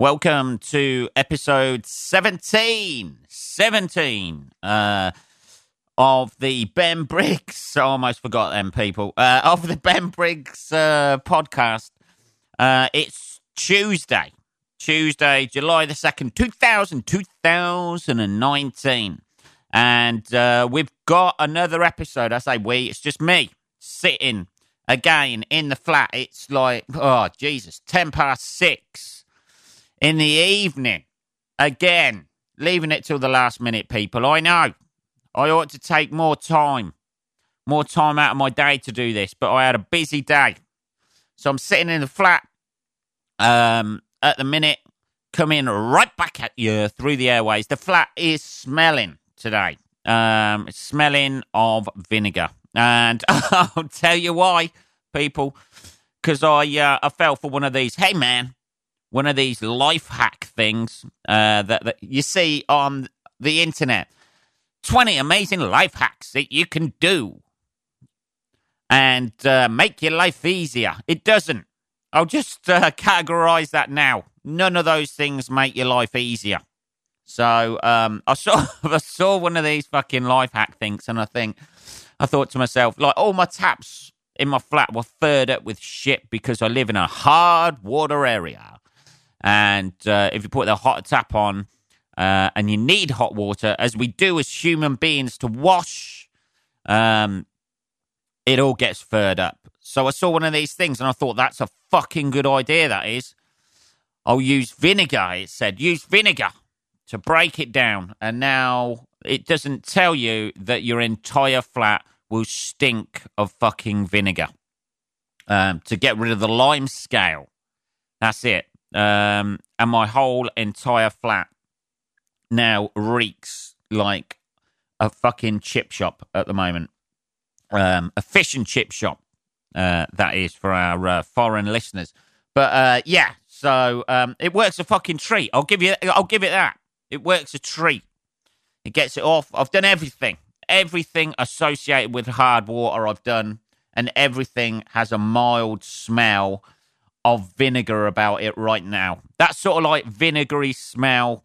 Welcome to episode 17, 17 uh, of the Ben Briggs. I almost forgot them people. Uh, of the Ben Briggs uh, podcast. Uh, it's Tuesday, Tuesday, July the 2nd, 2000, 2019. And uh, we've got another episode. I say we, it's just me sitting again in the flat. It's like, oh, Jesus, 10 past six in the evening. Again, leaving it till the last minute, people. I know. I ought to take more time, more time out of my day to do this, but I had a busy day. So I'm sitting in the flat um, at the minute, coming right back at you through the airways. The flat is smelling today. Um, smelling of vinegar. And I'll tell you why, people, because I uh, I fell for one of these. Hey, man, one of these life hack things uh, that, that you see on the internet. 20 amazing life hacks that you can do and uh, make your life easier. It doesn't. I'll just uh, categorize that now. None of those things make your life easier. So um, I saw I saw one of these fucking life hack things, and I think I thought to myself, like all my taps in my flat were furred up with shit because I live in a hard water area, and uh, if you put the hot tap on, uh, and you need hot water, as we do as human beings to wash, um, it all gets furred up. So I saw one of these things, and I thought that's a fucking good idea. That is. I'll use vinegar. It said use vinegar to break it down. And now it doesn't tell you that your entire flat will stink of fucking vinegar. Um, to get rid of the lime scale. That's it. Um, and my whole entire flat now reeks like a fucking chip shop at the moment. Um, a fish and chip shop, uh, that is for our uh, foreign listeners. But uh, yeah, so um, it works a fucking treat. I'll give you. I'll give it that. It works a treat. It gets it off. I've done everything. Everything associated with hard water I've done, and everything has a mild smell of vinegar about it right now. That sort of like vinegary smell,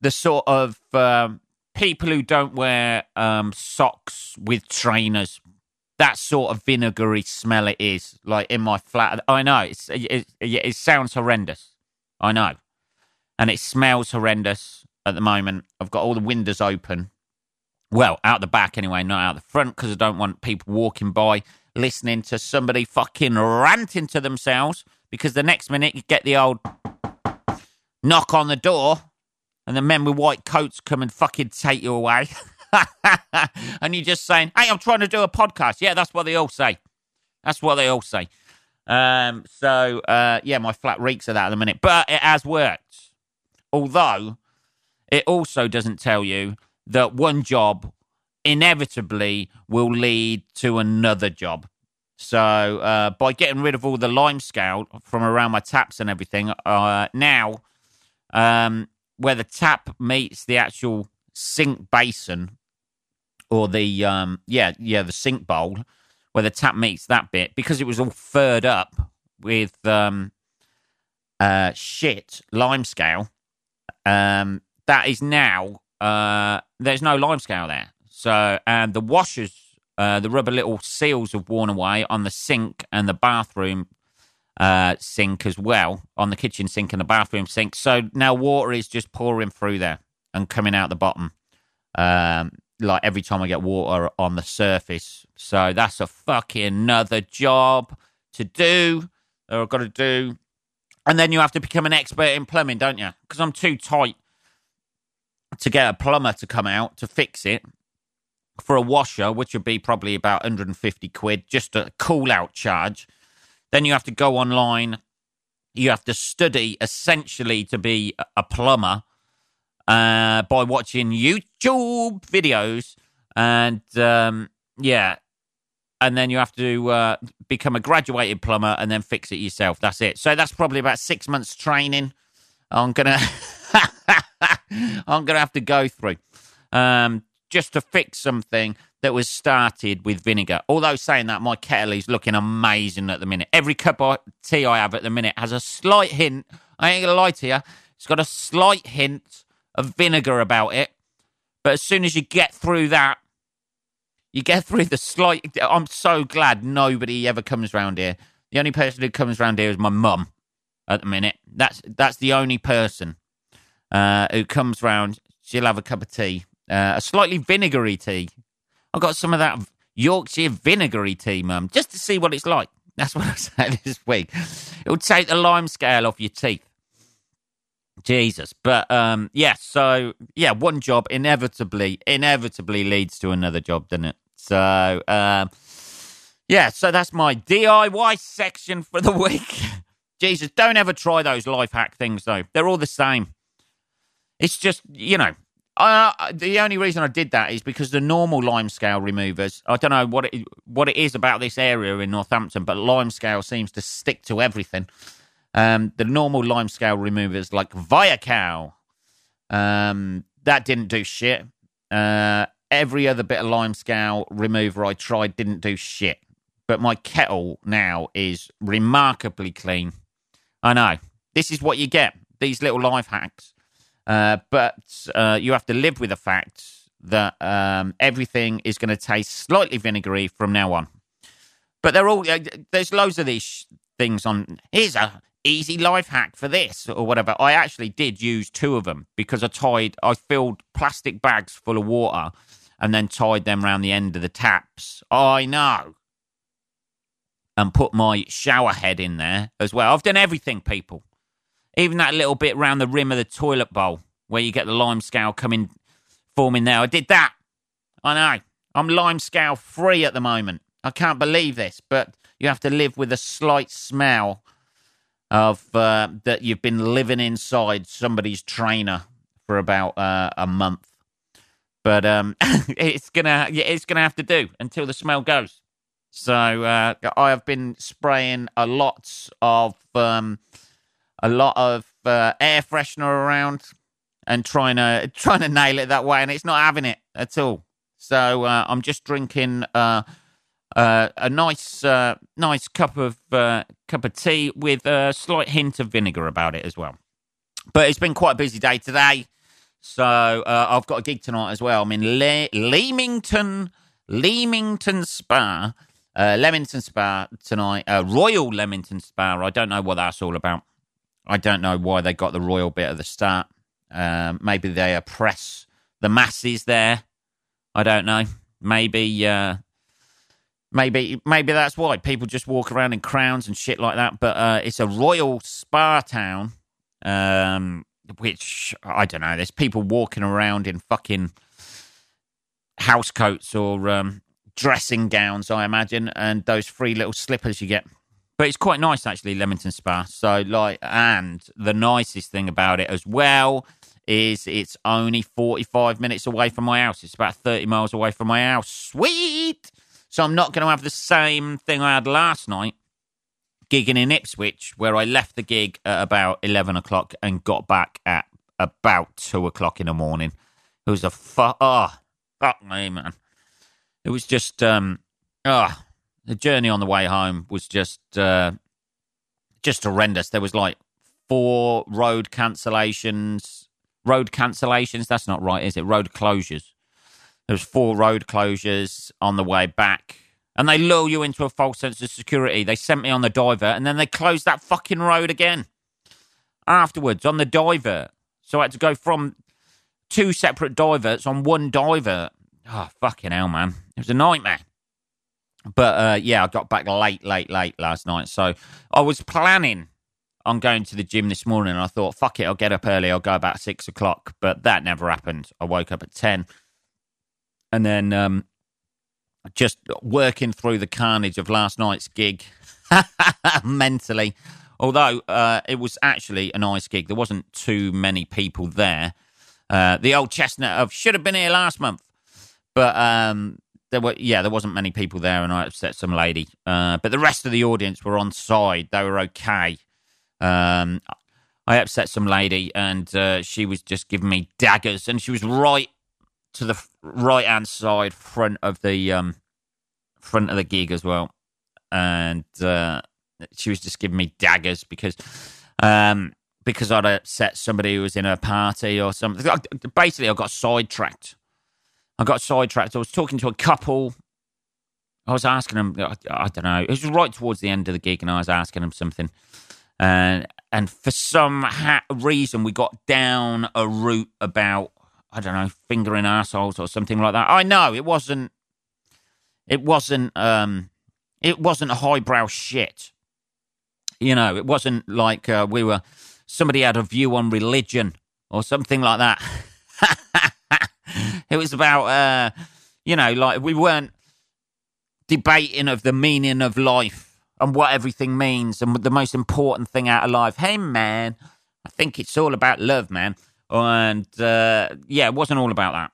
the sort of um, people who don't wear um, socks with trainers. That sort of vinegary smell it is, like in my flat. I know it's, it, it, it sounds horrendous. I know, and it smells horrendous at the moment. I've got all the windows open. Well, out the back anyway, not out the front, because I don't want people walking by listening to somebody fucking ranting to themselves. Because the next minute you get the old knock on the door, and the men with white coats come and fucking take you away. and you're just saying, "Hey, I'm trying to do a podcast." Yeah, that's what they all say. That's what they all say. Um, so uh, yeah, my flat reeks of that at the minute, but it has worked. Although it also doesn't tell you that one job inevitably will lead to another job. So uh, by getting rid of all the lime scale from around my taps and everything, uh, now um, where the tap meets the actual sink basin or the um, yeah yeah the sink bowl where the tap meets that bit because it was all furred up with um, uh, shit lime scale. Um, that is now uh, there's no lime scale there. So and the washers, uh, the rubber little seals have worn away on the sink and the bathroom uh, sink as well, on the kitchen sink and the bathroom sink. So now water is just pouring through there and coming out the bottom. Um, like every time I get water on the surface. So that's a fucking another job to do that I've got to do. And then you have to become an expert in plumbing, don't you? Because I'm too tight to get a plumber to come out to fix it for a washer, which would be probably about 150 quid, just a cool out charge. Then you have to go online. You have to study essentially to be a plumber uh, by watching YouTube videos. And um, yeah, and then you have to uh, become a graduated plumber and then fix it yourself. That's it. So that's probably about six months training. I'm gonna I'm to have to go through um, just to fix something that was started with vinegar. Although saying that, my kettle is looking amazing at the minute. Every cup of tea I have at the minute has a slight hint I ain't gonna lie to you. It's got a slight hint of vinegar about it, but as soon as you get through that, you get through the slight. I'm so glad nobody ever comes round here. The only person who comes round here is my mum at the minute. That's that's the only person uh, who comes round. She'll have a cup of tea, uh, a slightly vinegary tea. I got some of that Yorkshire vinegary tea, mum, just to see what it's like. That's what I said this week. It'll take the lime scale off your teeth. Jesus. But um yeah, so yeah, one job inevitably inevitably leads to another job, doesn't it? So um yeah, so that's my DIY section for the week. Jesus, don't ever try those life hack things though. They're all the same. It's just, you know, uh, the only reason I did that is because the normal lime scale removers. I don't know what it what it is about this area in Northampton, but lime scale seems to stick to everything. Um, the normal lime scale removers like Viakal, um, that didn't do shit. Uh, every other bit of lime scale remover I tried didn't do shit. But my kettle now is remarkably clean. I know this is what you get. These little life hacks. Uh, but uh, you have to live with the fact that um, everything is going to taste slightly vinegary from now on. But they're all uh, there's loads of these things on. Here's a easy life hack for this or whatever. I actually did use two of them because I tied. I filled plastic bags full of water and then tied them around the end of the taps. I know. And put my shower head in there as well. I've done everything, people. Even that little bit around the rim of the toilet bowl where you get the lime scale coming, forming there. I did that. I know. I'm lime scale free at the moment. I can't believe this, but you have to live with a slight smell of uh, that you've been living inside somebody's trainer for about uh, a month. But um, it's gonna it's gonna have to do until the smell goes. So uh, I have been spraying a lot of um, a lot of uh, air freshener around and trying to trying to nail it that way, and it's not having it at all. So uh, I'm just drinking uh, uh a nice uh, nice cup of uh, cup of tea with a slight hint of vinegar about it as well. But it's been quite a busy day today, so I've got a gig tonight as well. I'm in Le- Leamington Leamington Spa. Leamington Spa tonight, Royal Leamington Spa. I don't know what that's all about. I don't know why they got the royal bit at the start. Um, maybe they oppress the masses there. I don't know. Maybe, uh, maybe, maybe that's why people just walk around in crowns and shit like that. But uh, it's a royal spa town, um, which I don't know. There's people walking around in fucking house coats or um, dressing gowns, I imagine, and those free little slippers you get but it's quite nice actually, Leamington Spa. So like, and the nicest thing about it as well is it's only 45 minutes away from my house. It's about 30 miles away from my house. Sweet. So I'm not going to have the same thing I had last night, gigging in Ipswich, where I left the gig at about 11 o'clock and got back at about 2 o'clock in the morning. It was a fu- oh, fuck me, man. It was just, um, oh, the journey on the way home was just uh, just horrendous. There was like four road cancellations. Road cancellations. That's not right, is it? Road closures. There was four road closures on the way back, and they lure you into a false sense of security. They sent me on the diver, and then they closed that fucking road again afterwards on the diver. So I had to go from two separate diverts on one diver. Oh fucking hell, man! It was a nightmare. But uh, yeah, I got back late, late, late last night. So I was planning on going to the gym this morning. I thought, fuck it, I'll get up early. I'll go about six o'clock. But that never happened. I woke up at 10. And then um, just working through the carnage of last night's gig mentally. Although uh, it was actually a nice gig, there wasn't too many people there. Uh, the old chestnut of should have been here last month. But um, there were yeah there wasn't many people there and i upset some lady uh, but the rest of the audience were on side they were okay um, i upset some lady and uh, she was just giving me daggers and she was right to the right hand side front of the um, front of the gig as well and uh, she was just giving me daggers because um, because I'd upset somebody who was in a party or something. Basically, I got sidetracked. I got sidetracked. I was talking to a couple. I was asking them, I, I don't know, it was right towards the end of the gig, and I was asking them something. And and for some ha- reason, we got down a route about I don't know fingering assholes or something like that. I know it wasn't. It wasn't. Um, it wasn't a highbrow shit. You know, it wasn't like uh, we were. Somebody had a view on religion or something like that. it was about, uh, you know, like we weren't debating of the meaning of life and what everything means and the most important thing out of life. Hey, man, I think it's all about love, man. And uh, yeah, it wasn't all about that.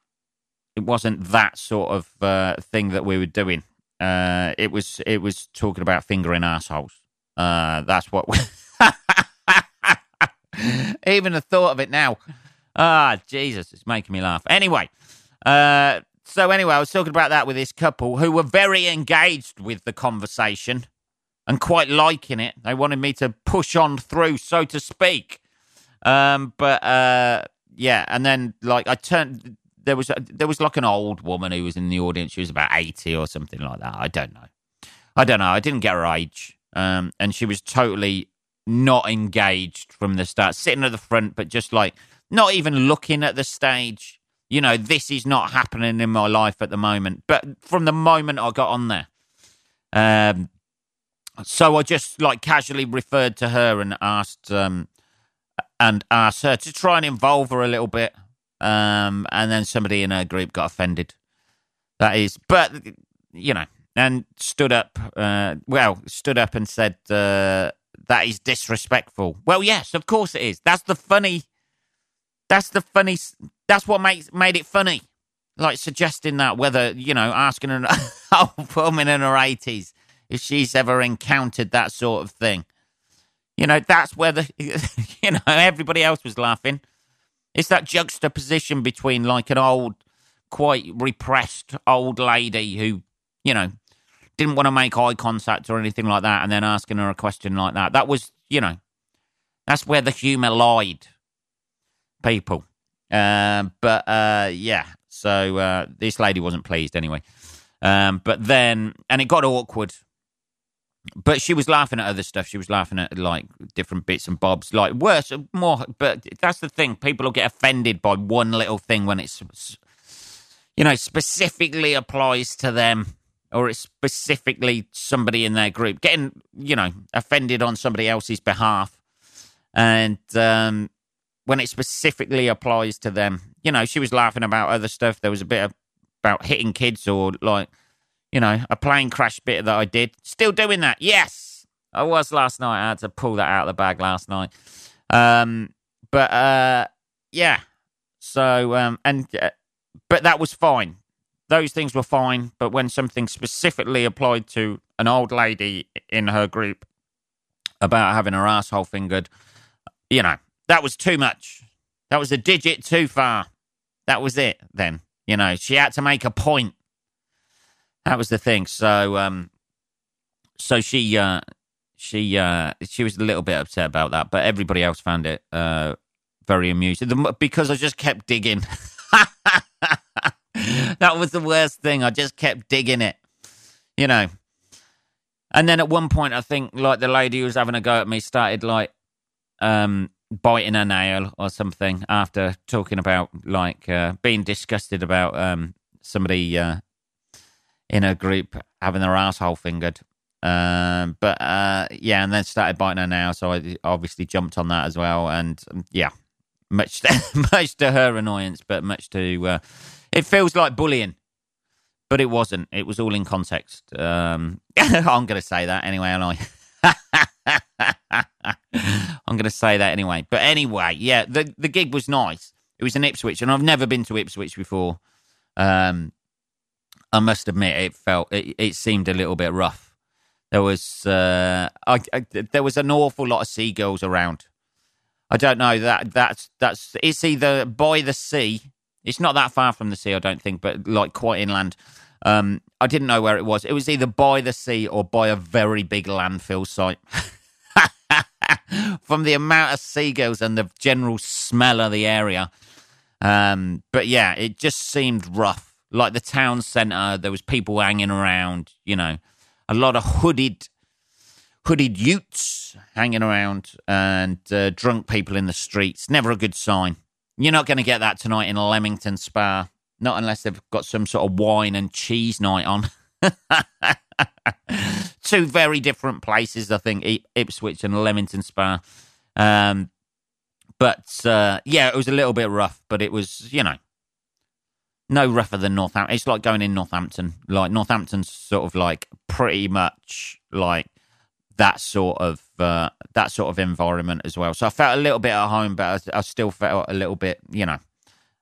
It wasn't that sort of uh, thing that we were doing. Uh, it was it was talking about fingering assholes. Uh, that's what. We Even the thought of it now. Ah, Jesus, it's making me laugh. Anyway, uh, so anyway, I was talking about that with this couple who were very engaged with the conversation and quite liking it. They wanted me to push on through, so to speak. Um, but uh, yeah, and then like I turned. There was there was like an old woman who was in the audience. She was about eighty or something like that. I don't know. I don't know. I didn't get her age, um, and she was totally not engaged from the start, sitting at the front, but just like not even looking at the stage. You know, this is not happening in my life at the moment. But from the moment I got on there, um, so I just like casually referred to her and asked um, and asked her to try and involve her a little bit. Um, and then somebody in her group got offended. That is, but you know, and stood up. Uh, well, stood up and said uh, that is disrespectful. Well, yes, of course it is. That's the funny. That's the funny. That's what makes made it funny. Like suggesting that whether you know asking an old woman in her eighties if she's ever encountered that sort of thing. You know, that's where the, you know, everybody else was laughing. It's that juxtaposition between like an old, quite repressed old lady who, you know, didn't want to make eye contact or anything like that and then asking her a question like that. That was, you know, that's where the humour lied, people. Uh, but uh, yeah, so uh, this lady wasn't pleased anyway. Um, but then, and it got awkward but she was laughing at other stuff. She was laughing at like different bits and bobs, like worse, more. But that's the thing. People will get offended by one little thing when it's, you know, specifically applies to them or it's specifically somebody in their group getting, you know, offended on somebody else's behalf. And um, when it specifically applies to them, you know, she was laughing about other stuff. There was a bit of, about hitting kids or like you know, a plane crash bit that I did. Still doing that. Yes. I was last night. I had to pull that out of the bag last night. Um, but uh, yeah. So um, and uh, but that was fine. Those things were fine. But when something specifically applied to an old lady in her group about having her asshole fingered, you know, that was too much. That was a digit too far. That was it. Then you know, she had to make a point that was the thing. So, um, so she, uh, she, uh, she was a little bit upset about that, but everybody else found it uh, very amusing the, because I just kept digging. that was the worst thing. I just kept digging it, you know. And then at one point, I think like the lady who was having a go at me started like um, biting a nail or something after talking about like uh, being disgusted about um, somebody uh, in a group having their asshole fingered. Um, but uh, yeah, and then started biting her nail, so I obviously jumped on that as well. And um, yeah, much to, much to her annoyance, but much to uh, it feels like bullying, but it wasn't. It was all in context. Um, I'm going to say that anyway, and I. I'm going to say that anyway. But anyway, yeah, the the gig was nice. It was in Ipswich, and I've never been to Ipswich before. Um, I must admit, it felt it, it seemed a little bit rough. There was uh, I, I, there was an awful lot of seagulls around. I don't know that that's that's it's either by the sea. It's not that far from the sea, I don't think, but like quite inland. Um, I didn't know where it was. It was either by the sea or by a very big landfill site. from the amount of seagulls and the general smell of the area. Um, but yeah, it just seemed rough. Like the town centre, there was people hanging around. You know, a lot of hooded, hooded Utes hanging around, and uh, drunk people in the streets. Never a good sign. You're not going to get that tonight in Leamington Spa, not unless they've got some sort of wine and cheese night on. Two very different places, I think, Ipswich and Leamington Spa. Um, but uh, yeah, it was a little bit rough, but it was, you know, no rougher than Northampton. It's like going in Northampton. Like Northampton's sort of like pretty much like that sort of uh, that sort of environment as well. So I felt a little bit at home, but I, I still felt a little bit, you know,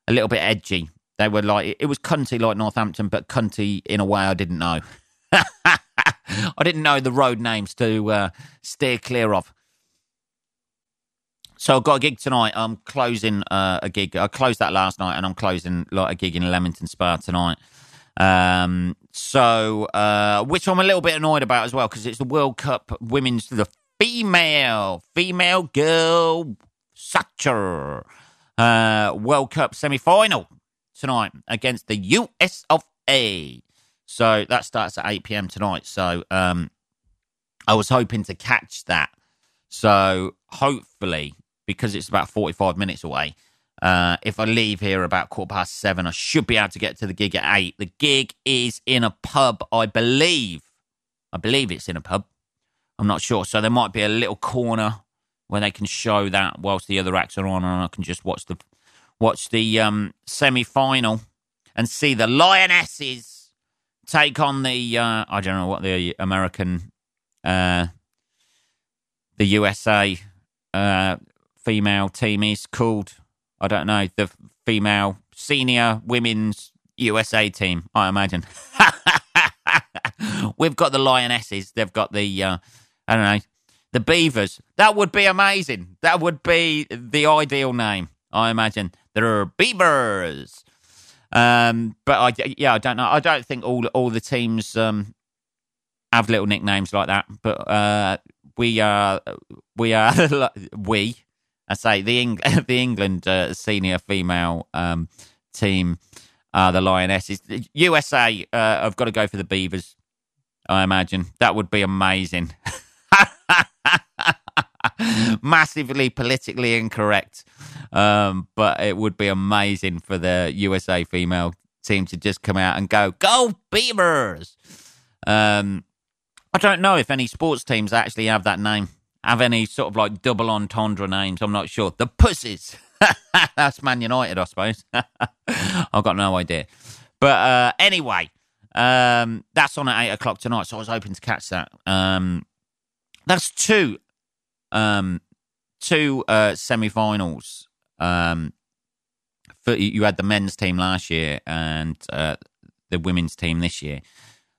a little bit edgy. They were like it was cunty like Northampton, but cunty in a way I didn't know. I didn't know the road names to uh, steer clear of. So I've got a gig tonight. I'm closing uh, a gig. I closed that last night, and I'm closing like a gig in Leamington Spa tonight. Um, so uh, which I'm a little bit annoyed about as well because it's the World Cup Women's the female female girl soccer uh, World Cup semi final tonight against the US of A. So that starts at 8 p.m. tonight. So um, I was hoping to catch that. So hopefully because it's about 45 minutes away. Uh, if I leave here about quarter past seven, I should be able to get to the gig at eight. The gig is in a pub, I believe. I believe it's in a pub. I'm not sure. So there might be a little corner where they can show that whilst the other acts are on, and I can just watch the watch the um, semi final and see the Lionesses take on the uh, I don't know what the American, uh, the USA uh, female team is called. I don't know the female senior women's USA team. I imagine we've got the lionesses. They've got the uh, I don't know the beavers. That would be amazing. That would be the ideal name. I imagine there are beavers. Um, but I yeah I don't know. I don't think all all the teams um, have little nicknames like that. But uh, we are we are we I say the Eng- the England uh, senior female um, team are the Lionesses. USA uh, have got to go for the Beavers. I imagine that would be amazing. Massively politically incorrect, um, but it would be amazing for the USA female team to just come out and go, "Go Beavers!" Um, I don't know if any sports teams actually have that name have any sort of like double entendre names. I'm not sure. The Pussies. That's Man United, I suppose. I've got no idea. But uh, anyway, um, that's on at eight o'clock tonight. So I was hoping to catch that. Um, that's two, um, two uh, semi-finals. Um, for, you had the men's team last year and uh, the women's team this year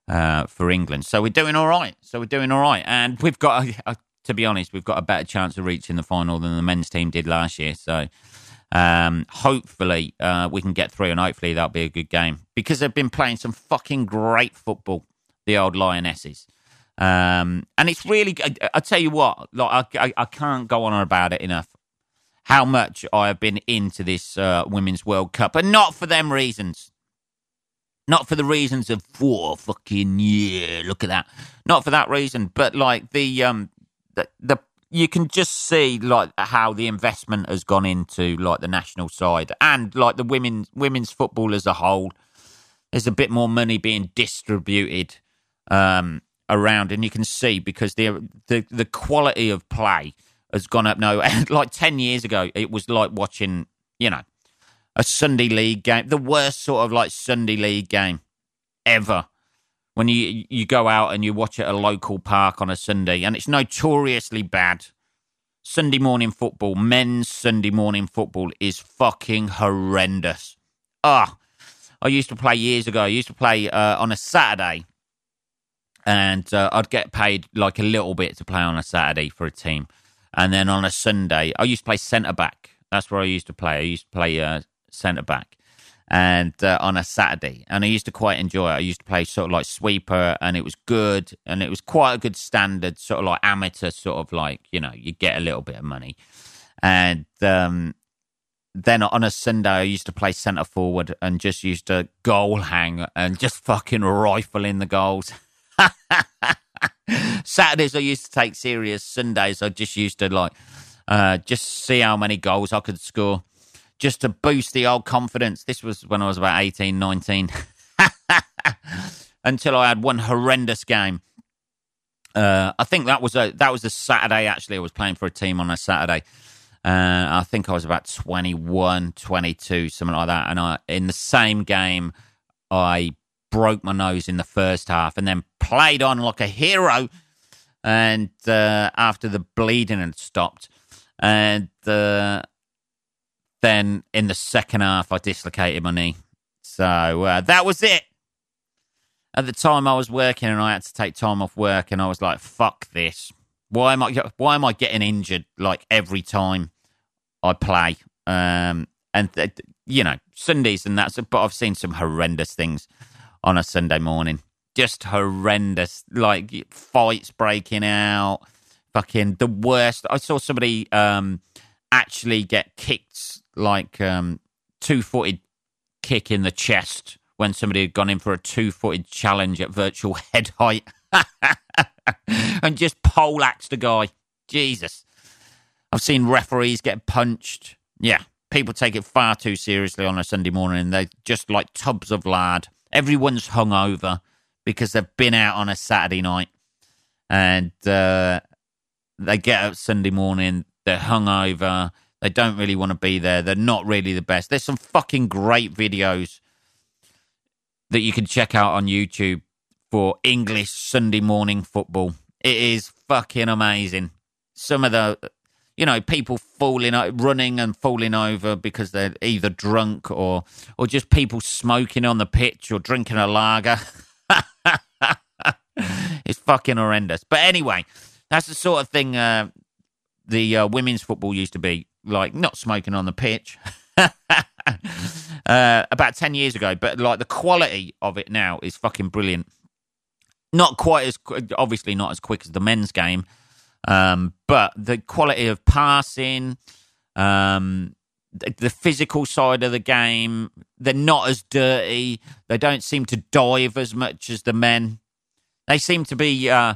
uh, for England. So we're doing all right. So we're doing all right, and we've got a, a to be honest, we've got a better chance of reaching the final than the men's team did last year. So um, hopefully uh, we can get through, and hopefully that'll be a good game because they've been playing some fucking great football. The old Lionesses. Um, and it's really, I, I, tell you what, like I, I, can't go on about it enough. How much I have been into this uh, Women's World Cup, and not for them reasons. Not for the reasons of, oh, fucking yeah, look at that. Not for that reason, but like the um, the, the you can just see like how the investment has gone into like the national side and like the women women's football as a whole. There's a bit more money being distributed um, around, and you can see because the the the quality of play has gone up. No, like ten years ago, it was like watching you know a Sunday league game, the worst sort of like Sunday league game ever when you you go out and you watch at a local park on a Sunday, and it's notoriously bad. Sunday morning football, men's Sunday morning football is fucking horrendous. Ah, I used to play years ago. I used to play uh, on a Saturday, and uh, I'd get paid like a little bit to play on a Saturday for a team, and then on a Sunday, I used to play centre back. That's where I used to play. I used to play uh, centre back, and uh, on a Saturday, and I used to quite enjoy it. I used to play sort of like sweeper, and it was good, and it was quite a good standard, sort of like amateur, sort of like you know, you get a little bit of money, and um, then on a Sunday, I used to play centre forward and just used to goal hang and just fucking rifle in the goals. Saturdays I used to take serious. Sundays I just used to like uh, just see how many goals I could score just to boost the old confidence. This was when I was about 18, 19. Until I had one horrendous game. Uh, I think that was a that was a Saturday. Actually, I was playing for a team on a Saturday. Uh, I think I was about 21, 22, something like that. And I, in the same game, I broke my nose in the first half and then played on like a hero. And uh, after the bleeding had stopped, and uh, then in the second half, I dislocated my knee. So uh, that was it. At the time, I was working and I had to take time off work, and I was like, "Fuck this! Why am I? Why am I getting injured like every time I play?" Um, and you know, Sundays and that's. But I've seen some horrendous things on a Sunday morning. Just horrendous, like fights breaking out. Fucking the worst. I saw somebody um, actually get kicked like um, two footed kick in the chest when somebody had gone in for a two footed challenge at virtual head height and just poleaxed a guy. Jesus. I've seen referees get punched. Yeah, people take it far too seriously on a Sunday morning. They're just like tubs of lard. Everyone's hungover because they've been out on a Saturday night and uh, they get up Sunday morning, they're hungover they don't really want to be there. They're not really the best. There's some fucking great videos that you can check out on YouTube for English Sunday morning football. It is fucking amazing. Some of the, you know, people falling, running and falling over because they're either drunk or, or just people smoking on the pitch or drinking a lager. it's fucking horrendous. But anyway, that's the sort of thing uh, the uh, women's football used to be like not smoking on the pitch uh, about 10 years ago, but like the quality of it now is fucking brilliant. Not quite as, obviously, not as quick as the men's game, um, but the quality of passing, um, the, the physical side of the game, they're not as dirty. They don't seem to dive as much as the men. They seem to be uh,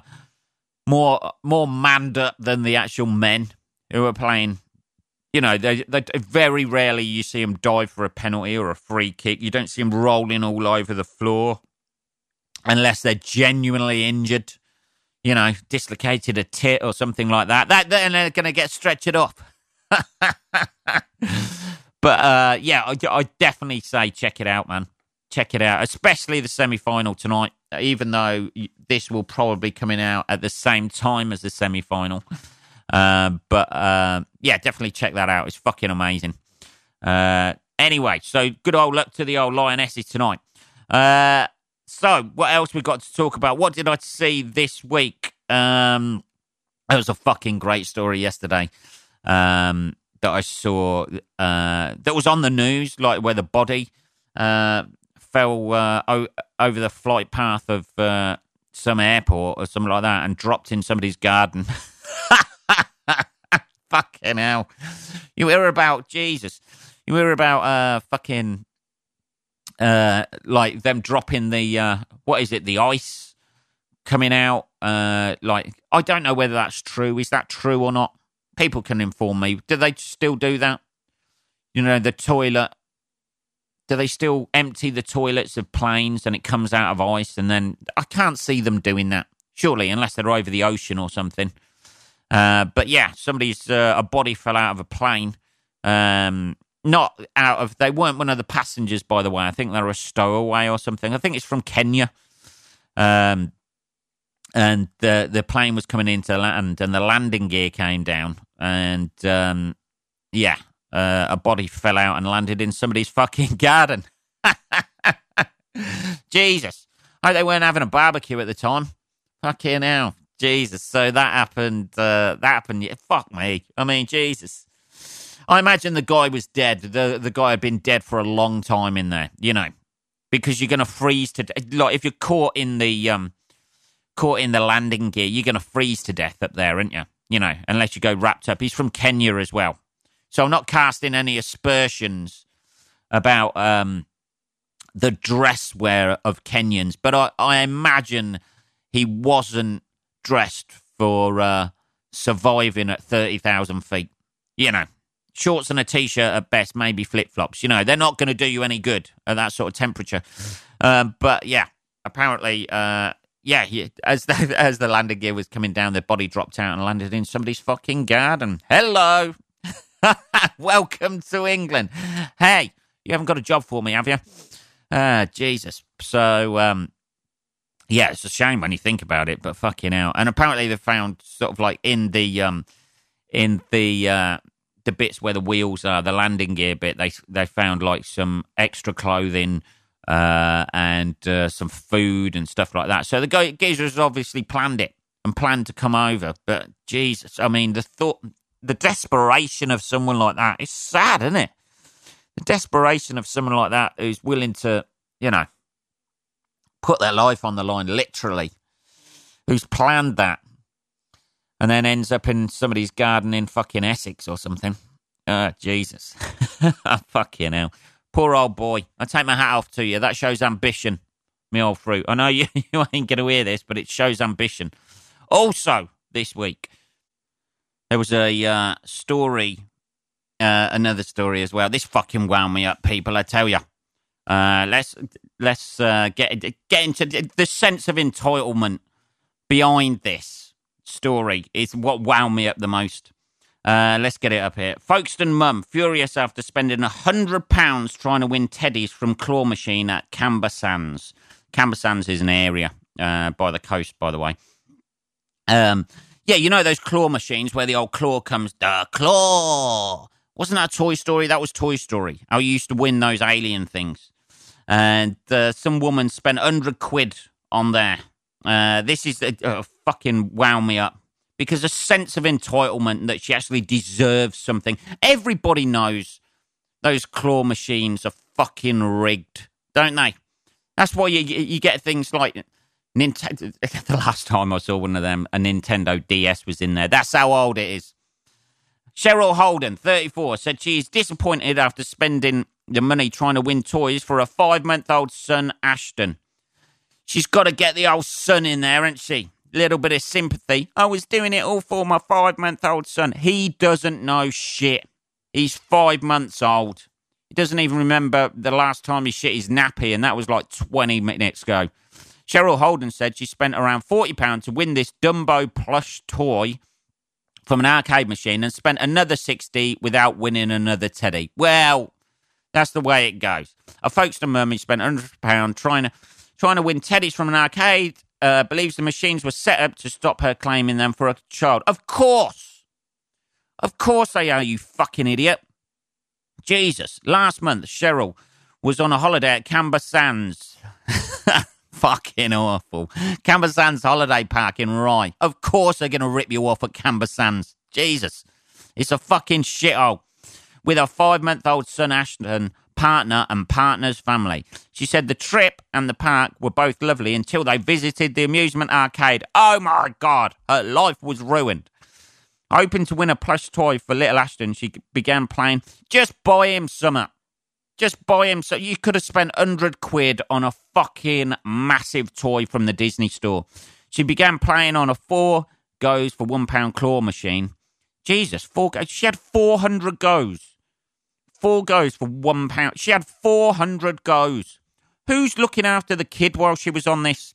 more more manned up than the actual men who are playing you know, they, they, very rarely you see them dive for a penalty or a free kick. You don't see them rolling all over the floor unless they're genuinely injured. You know, dislocated a tit or something like that. That then they're going to get stretched off. but uh, yeah, I, I definitely say check it out, man. Check it out, especially the semi final tonight. Even though this will probably be coming out at the same time as the semi final. Uh, but uh, yeah, definitely check that out. It's fucking amazing. Uh, anyway, so good old luck to the old Lionesses tonight. So, what else we got to talk about? What did I see this week? Um, it was a fucking great story yesterday um, that I saw uh, that was on the news, like where the body uh, fell uh, o- over the flight path of uh, some airport or something like that and dropped in somebody's garden. fucking hell. You hear about Jesus. You hear about uh fucking uh like them dropping the uh what is it, the ice coming out. Uh like I don't know whether that's true. Is that true or not? People can inform me. Do they still do that? You know, the toilet do they still empty the toilets of planes and it comes out of ice and then I can't see them doing that. Surely, unless they're over the ocean or something. Uh, but yeah, somebody's uh, a body fell out of a plane. Um, not out of they weren't one of the passengers, by the way. I think they're a stowaway or something. I think it's from Kenya. Um, and the the plane was coming into land, and the landing gear came down, and um, yeah, uh, a body fell out and landed in somebody's fucking garden. Jesus, oh, they weren't having a barbecue at the time. Fucking hell. Jesus. So that happened. Uh, that happened. Yeah, fuck me. I mean, Jesus. I imagine the guy was dead. The the guy had been dead for a long time in there, you know, because you're going to freeze to death. Like if you're caught in the um, caught in the landing gear, you're going to freeze to death up there, aren't you? You know, unless you go wrapped up. He's from Kenya as well, so I'm not casting any aspersions about um, the dress wear of Kenyans, but I, I imagine he wasn't dressed for uh, surviving at 30,000 feet. You know, shorts and a t shirt at best, maybe flip flops. You know, they're not going to do you any good at that sort of temperature. Um, but yeah, apparently, uh, yeah, he, as the, as the landing gear was coming down, the body dropped out and landed in somebody's fucking garden. Hello. Welcome to England. Hey, you haven't got a job for me, have you? Ah, Jesus. So, um, yeah, it's a shame when you think about it, but fucking hell. And apparently they found sort of like in the um in the uh the bits where the wheels are, the landing gear bit, they they found like some extra clothing uh and uh, some food and stuff like that. So the guy geezers obviously planned it and planned to come over, but Jesus, I mean the thought the desperation of someone like that is sad, isn't it? the desperation of someone like that who's willing to, you know, put their life on the line, literally, who's planned that, and then ends up in somebody's garden in fucking Essex or something. Ah, oh, Jesus. fucking hell. Poor old boy. I take my hat off to you. That shows ambition, me old fruit. I know you, you ain't going to hear this, but it shows ambition. Also, this week, there was a uh, story uh, another story as well. This fucking wound me up, people. I tell you. Uh, let's let's uh, get get into the sense of entitlement behind this story. Is what wound me up the most. Uh, let's get it up here. Folkestone mum furious after spending a hundred pounds trying to win teddies from claw machine at Camber Sands. Camber Sands is an area uh, by the coast, by the way. Um, yeah, you know those claw machines where the old claw comes, the claw, wasn't that Toy Story? That was Toy Story. You used to win those alien things. And uh, some woman spent 100 quid on there. Uh, this is uh, uh, fucking wow me up because a sense of entitlement that she actually deserves something. Everybody knows those claw machines are fucking rigged, don't they? That's why you you get things like Nintendo. The last time I saw one of them, a Nintendo DS was in there. That's how old it is. Cheryl Holden, 34, said she is disappointed after spending the money trying to win toys for a five month old son, Ashton. She's got to get the old son in there, hasn't she? Little bit of sympathy. I was doing it all for my five month old son. He doesn't know shit. He's five months old. He doesn't even remember the last time he shit his nappy, and that was like 20 minutes ago. Cheryl Holden said she spent around £40 to win this Dumbo plush toy from an arcade machine and spent another 60 without winning another teddy. Well, that's the way it goes. A Folkestone mermaid spent £100 trying to, trying to win teddies from an arcade, uh, believes the machines were set up to stop her claiming them for a child. Of course. Of course they are, you fucking idiot. Jesus. Last month, Cheryl was on a holiday at Camber Sands. fucking awful. Camber Sands holiday park in Rye. Of course they're going to rip you off at Camber Sands. Jesus. It's a fucking shithole. With her five month old son Ashton, partner, and partner's family. She said the trip and the park were both lovely until they visited the amusement arcade. Oh my God, her life was ruined. Hoping to win a plush toy for little Ashton, she began playing Just Buy Him Summer just buy him. So you could have spent 100 quid on a fucking massive toy from the Disney store. She began playing on a four goes for one pound claw machine. Jesus, four goes. She had 400 goes. Four goes for one pound. She had 400 goes. Who's looking after the kid while she was on this?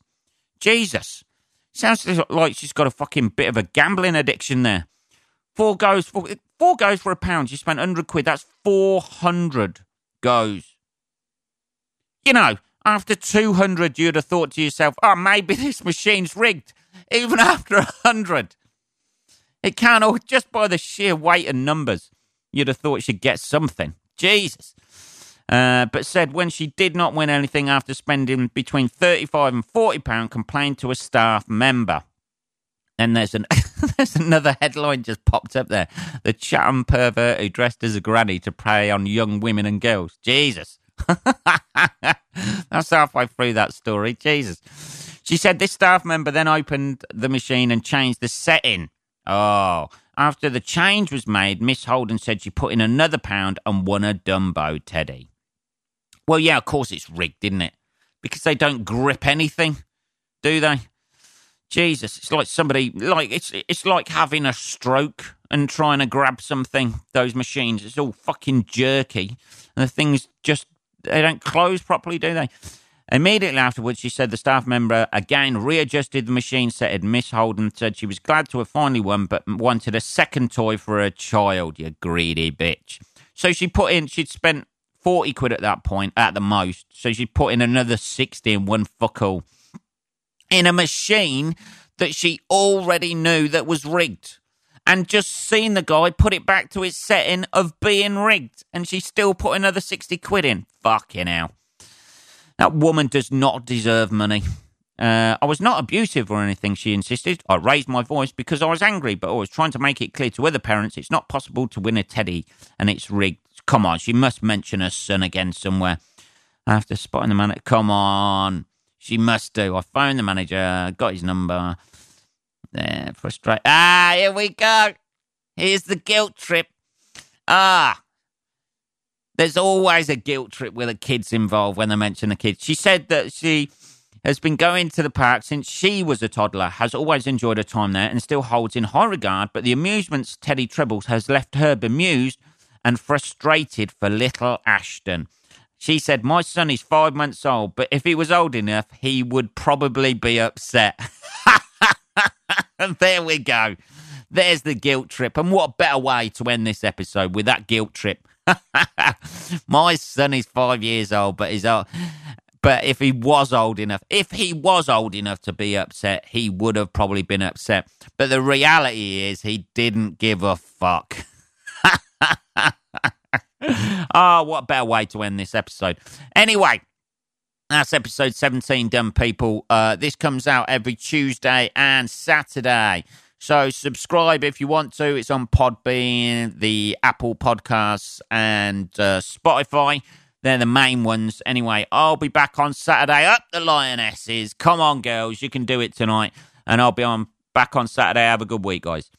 Jesus. Sounds like she's got a fucking bit of a gambling addiction there. Four goes for four goes for a pound. She spent 100 quid. That's 400 goes. You know, after 200, you'd have thought to yourself, oh, maybe this machine's rigged, even after 100. It can't, all, just by the sheer weight and numbers, you'd have thought she'd get something. Jesus. Uh, but said when she did not win anything after spending between 35 and 40 pound complained to a staff member Then there's an there's another headline just popped up there. The Chatham pervert who dressed as a granny to prey on young women and girls. Jesus. That's halfway through that story. Jesus. She said this staff member then opened the machine and changed the setting. Oh. After the change was made, Miss Holden said she put in another pound and won a Dumbo teddy. Well, yeah, of course it's rigged, isn't it? Because they don't grip anything, do they? Jesus, it's like somebody like it's it's like having a stroke and trying to grab something. Those machines, it's all fucking jerky, and the things just they don't close properly, do they? Immediately afterwards, she said the staff member again readjusted the machine set. Miss Holden said she was glad to have finally won, but wanted a second toy for her child. You greedy bitch. So she put in. She'd spent forty quid at that point, at the most. So she put in another sixty and one fuck all in a machine that she already knew that was rigged and just seen the guy put it back to its setting of being rigged and she still put another 60 quid in. Fucking hell. That woman does not deserve money. Uh, I was not abusive or anything, she insisted. I raised my voice because I was angry, but I was trying to make it clear to other parents it's not possible to win a teddy and it's rigged. Come on, she must mention her son again somewhere. After spotting the man, come on. She must do. I phoned the manager, got his number. There, frustrated. Ah, here we go. Here's the guilt trip. Ah, there's always a guilt trip with the kids involved when they mention the kids. She said that she has been going to the park since she was a toddler, has always enjoyed her time there, and still holds in high regard. But the amusements Teddy Tribbles has left her bemused and frustrated for little Ashton. She said, My son is five months old, but if he was old enough, he would probably be upset. there we go. There's the guilt trip. And what better way to end this episode with that guilt trip? My son is five years old, but he's old. But if he was old enough, if he was old enough to be upset, he would have probably been upset. But the reality is, he didn't give a fuck. Ah, oh, what a better way to end this episode? Anyway, that's episode 17 done, people. Uh, this comes out every Tuesday and Saturday. So subscribe if you want to. It's on Podbean, the Apple Podcasts, and uh, Spotify. They're the main ones. Anyway, I'll be back on Saturday. Up the Lionesses. Come on, girls. You can do it tonight. And I'll be on back on Saturday. Have a good week, guys.